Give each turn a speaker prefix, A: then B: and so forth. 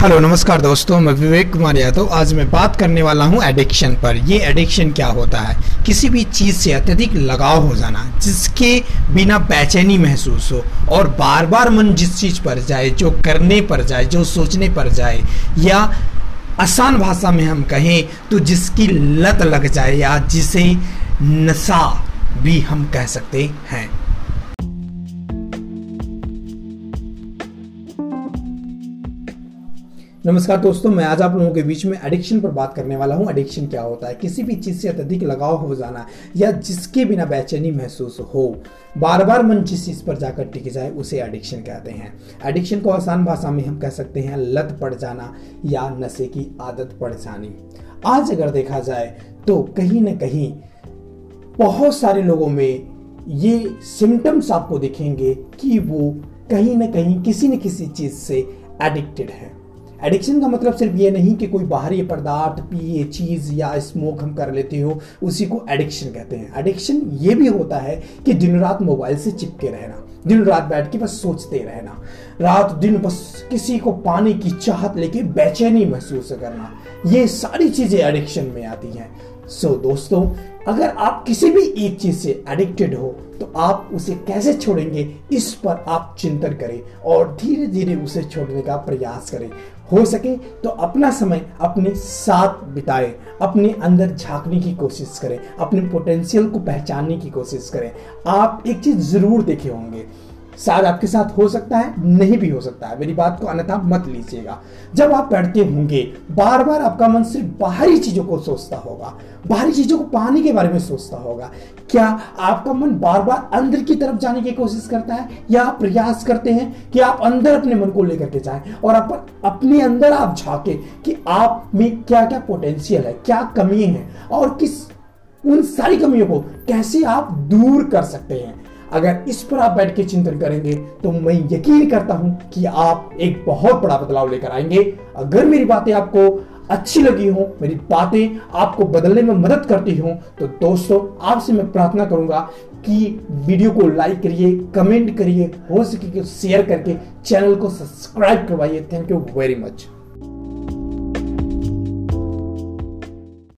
A: Hello, नमस्कार दोस्तों, मैं विवेक कुमार यादव। आज मैं बात करने वाला हूँ एडिक्शन पर। ये एडिक्शन क्या होता है? किसी भी चीज़ से अत्यधिक लगाव हो जाना, जिसके बिना बेचैनी महसूस हो, और बार बार मन जिस चीज़ पर जाए, जो करने पर जाए, जो सोचने पर जाए, या आसान भाषा में हम कहें तो जिसकी लत लग जाए, या जिसे नशा भी हम कह सकते हैं। नमस्कार दोस्तों, मैं आज आप लोगों के बीच में एडिक्शन पर बात करने वाला हूँ। एडिक्शन क्या होता है? किसी भी चीज़ से अत्यधिक लगाव हो जाना या जिसके बिना बेचैनी महसूस हो बार बार मन जिस चीज़ पर जाकर टिक जाए, उसे एडिक्शन कहते हैं। एडिक्शन को आसान भाषा में हम कह सकते हैं, लत पड़ जाना या नशे की आदत पड़ जानी। आज अगर देखा जाए तो कहीं ना कहीं बहुत सारे लोगों में ये सिम्टम्स आपको दिखेंगे कि वो कहीं ना कहीं किसी न किसी चीज़ से एडिक्टेड है। एडिक्शन का मतलब सिर्फ़ ये नहीं कि कोई बाहरी पदार्थ पिए चीज़ या स्मोक हम कर लेते हो उसी को एडिक्शन कहते हैं। एडिक्शन ये भी होता है कि दिन रात मोबाइल से चिपके रहना दिन रात बैठ के बस सोचते रहना रात दिन बस किसी को पाने की चाहत लेके बेचैनी महसूस करना ये सारी चीज़ें एडिक्शन में आती हैं। सो so, दोस्तों अगर आप किसी भी एक चीज़ से एडिक्टेड हो तो आप उसे कैसे छोड़ेंगे? इस पर आप चिंतन करें और धीरे धीरे उसे छोड़ने का प्रयास करें। हो सके तो अपना समय अपने साथ बिताएँ। अपने अंदर झांकने की कोशिश करें। अपने पोटेंशियल को पहचानने की कोशिश करें। आप एक चीज़ ज़रूर देखे होंगे। शायद आपके साथ हो सकता है, नहीं भी हो सकता है। मेरी बात को अन्यथा मत लीजिएगा। जब आप बैठते होंगे बार बार आपका मन सिर्फ़ बाहरी चीज़ों को सोचता होगा, बाहरी चीज़ों को पाने के बारे में सोचता होगा। क्या आपका मन बार बार अंदर की तरफ़ जाने की कोशिश करता है? या आप प्रयास करते हैं कि आप अंदर अपने मन को लेकर के जाएँ और आप अपने अंदर आप झाके कि आप में क्या क्या पोटेंशियल है, क्या कमी है और किस, उन सारी कमियों को कैसे आप दूर कर सकते हैं। अगर इस पर आप बैठ के चिंतन करेंगे तो मैं यकीन करता हूँ कि आप एक बहुत बड़ा बदलाव लेकर आएँगे। अगर मेरी बातें आपको अच्छी लगी हो, मेरी बातें आपको बदलने में मदद करती हो तो दोस्तों, आपसे मैं प्रार्थना करूँगा कि वीडियो को लाइक करिए, कमेंट करिए, हो सके शेयर करके चैनल को सब्सक्राइब करवाइए। Thank you very much